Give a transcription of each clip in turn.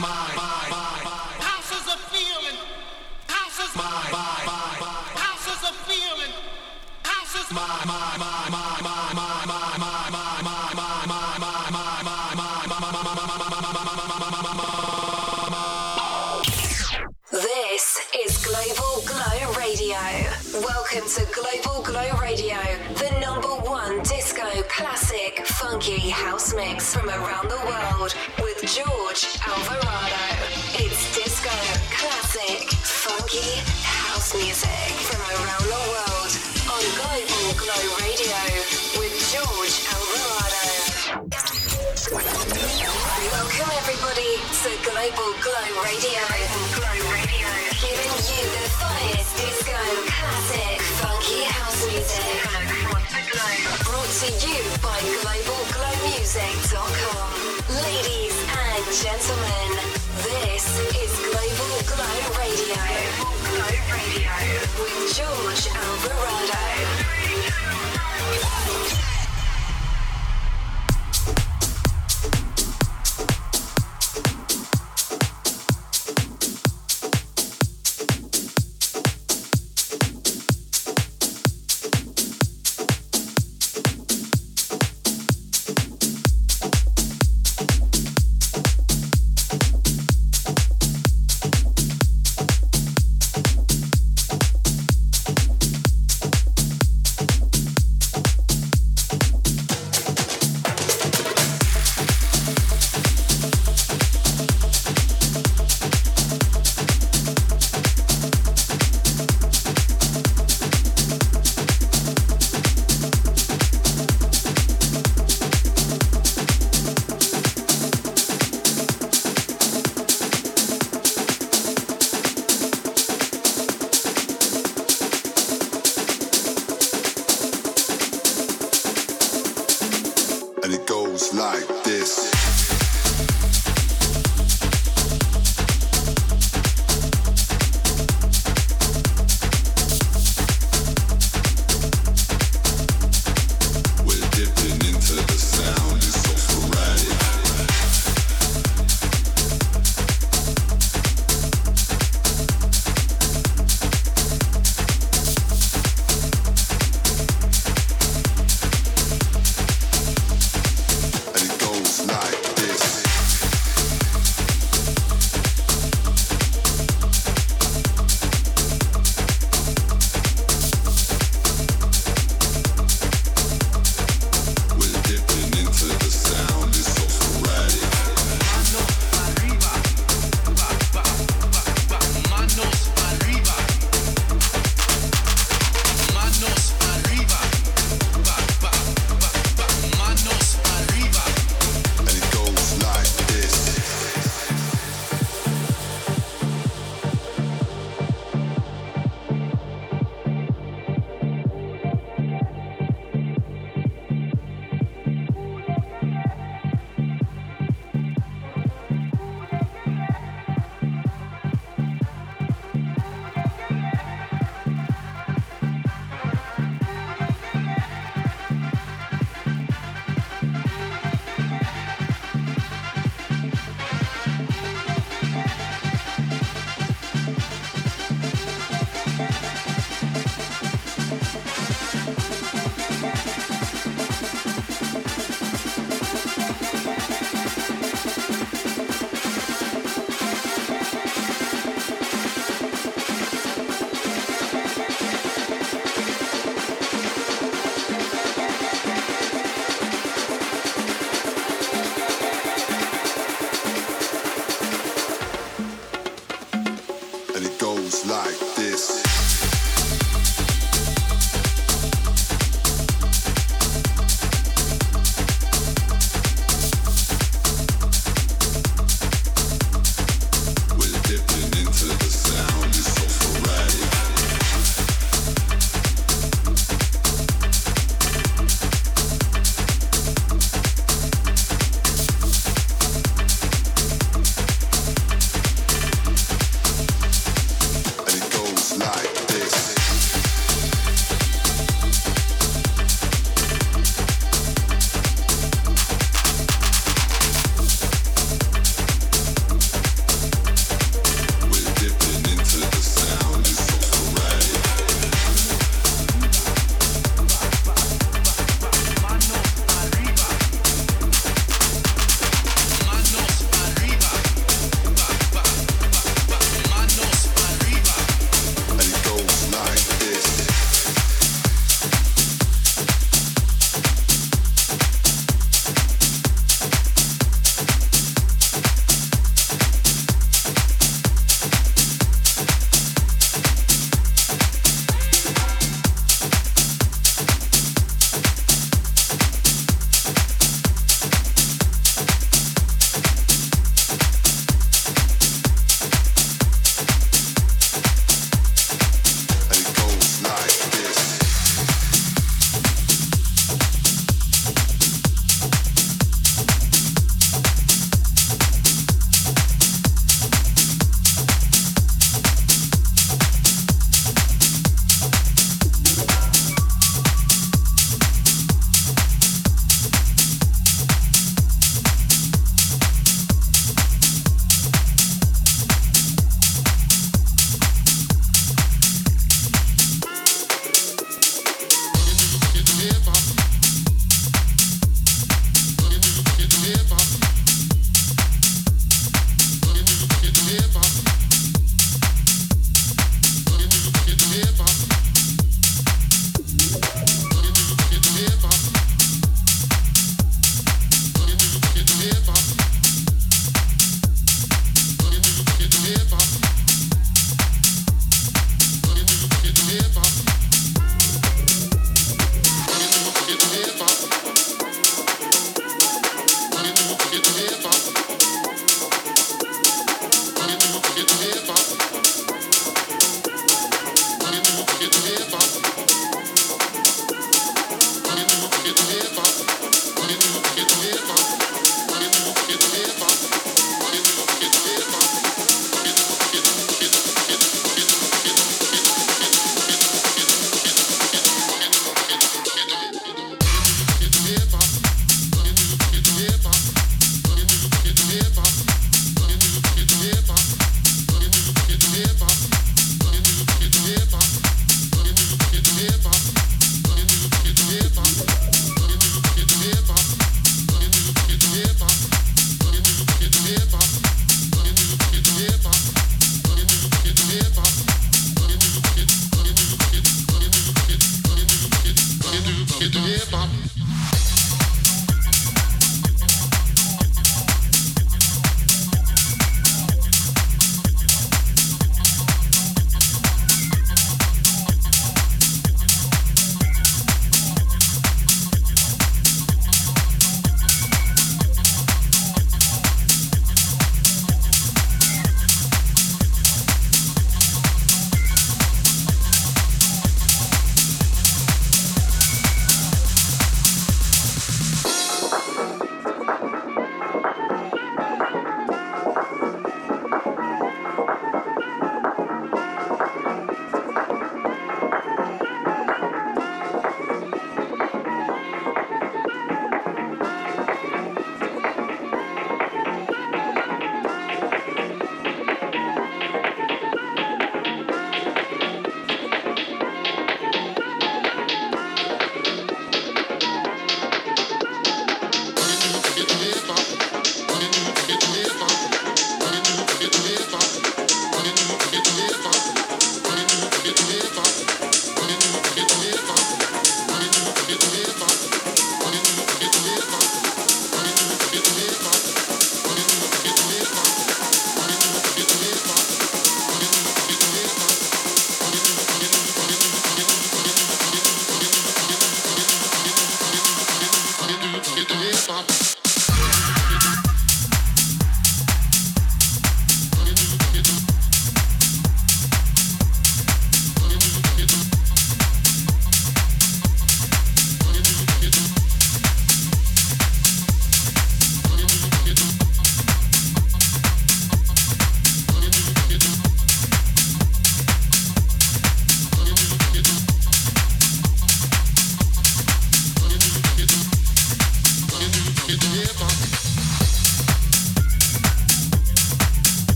my funky house mix from around the world with George Alvarado. It's disco, classic, funky house music from around the world on Global Glow Radio with George Alvarado. Welcome everybody to Global Glow Radio. Glow Radio. Giving you the finest disco, classic, funky house music. Brought to you by Global Ladies and gentlemen, this is Global Glow Radio. Global Glow Radio. With George Alvarado.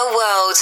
The world